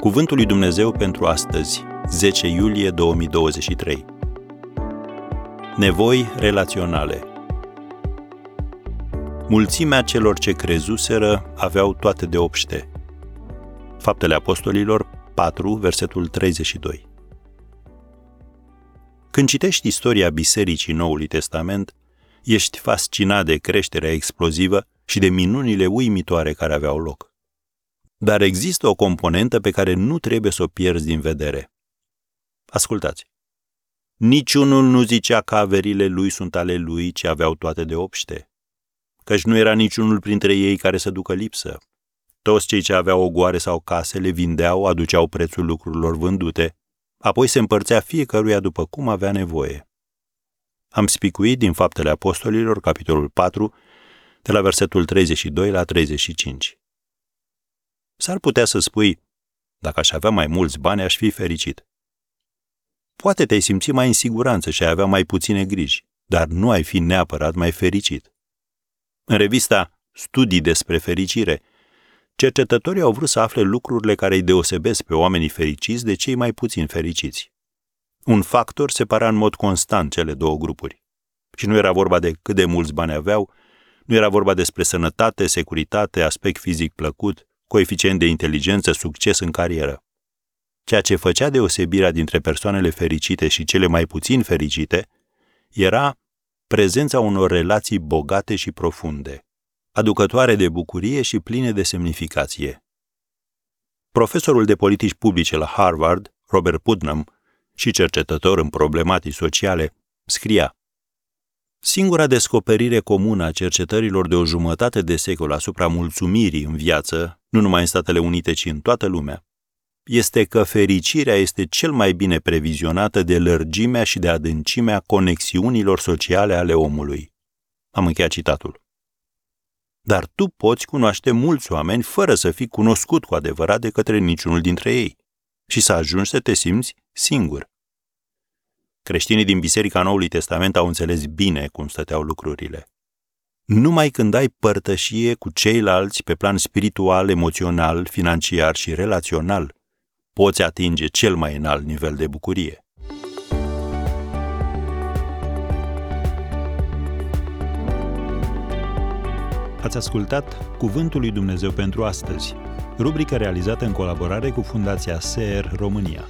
Cuvântul lui Dumnezeu pentru astăzi, 10 iulie 2023. Nevoi relaționale. Mulțimea celor ce crezuseră aveau toate de obște. Faptele Apostolilor 4, versetul 32. Când citești istoria Bisericii Noului Testament, ești fascinat de creșterea explozivă și de minunile uimitoare care aveau loc. Dar există o componentă pe care nu trebuie să o pierzi din vedere. Ascultați. Niciunul nu zicea că averile lui sunt ale lui, ci aveau toate de obște. Căci nu era niciunul printre ei care să ducă lipsă. Toți cei ce aveau ogoare sau case le vindeau, aduceau prețul lucrurilor vândute, apoi se împărțea fiecăruia după cum avea nevoie. Am spicuit din Faptele Apostolilor, capitolul 4, de la versetul 32 la 35. S-ar putea să spui, dacă aș avea mai mulți bani, aș fi fericit. Poate te-ai simți mai în siguranță și ai avea mai puține griji, dar nu ai fi neapărat mai fericit. În revista Studii despre fericire, cercetătorii au vrut să afle lucrurile care îi deosebesc pe oamenii fericiți de cei mai puțin fericiți. Un factor separa în mod constant cele două grupuri. Și nu era vorba de cât de mulți bani aveau, nu era vorba despre sănătate, securitate, aspect fizic plăcut, coeficient de inteligență, succes în carieră. Ceea ce făcea deosebirea dintre persoanele fericite și cele mai puțin fericite era prezența unor relații bogate și profunde, aducătoare de bucurie și pline de semnificație. Profesorul de politici publice la Harvard, Robert Putnam, și cercetător în problematici sociale, scria Singura descoperire comună a cercetărilor de o jumătate de secol asupra mulțumirii în viață, nu numai în Statele Unite, ci în toată lumea, este că fericirea este cel mai bine previzionată de lărgimea și de adâncimea conexiunilor sociale ale omului. Am încheiat citatul. Dar tu poți cunoaște mulți oameni fără să fii cunoscut cu adevărat de către niciunul dintre ei și să ajungi să te simți singur. Creștinii din Biserica Noului Testament au înțeles bine cum stăteau lucrurile. Numai când ai părtășie cu ceilalți pe plan spiritual, emoțional, financiar și relațional, poți atinge cel mai înalt nivel de bucurie. Ați ascultat Cuvântul lui Dumnezeu pentru astăzi, rubrica realizată în colaborare cu Fundația SER România.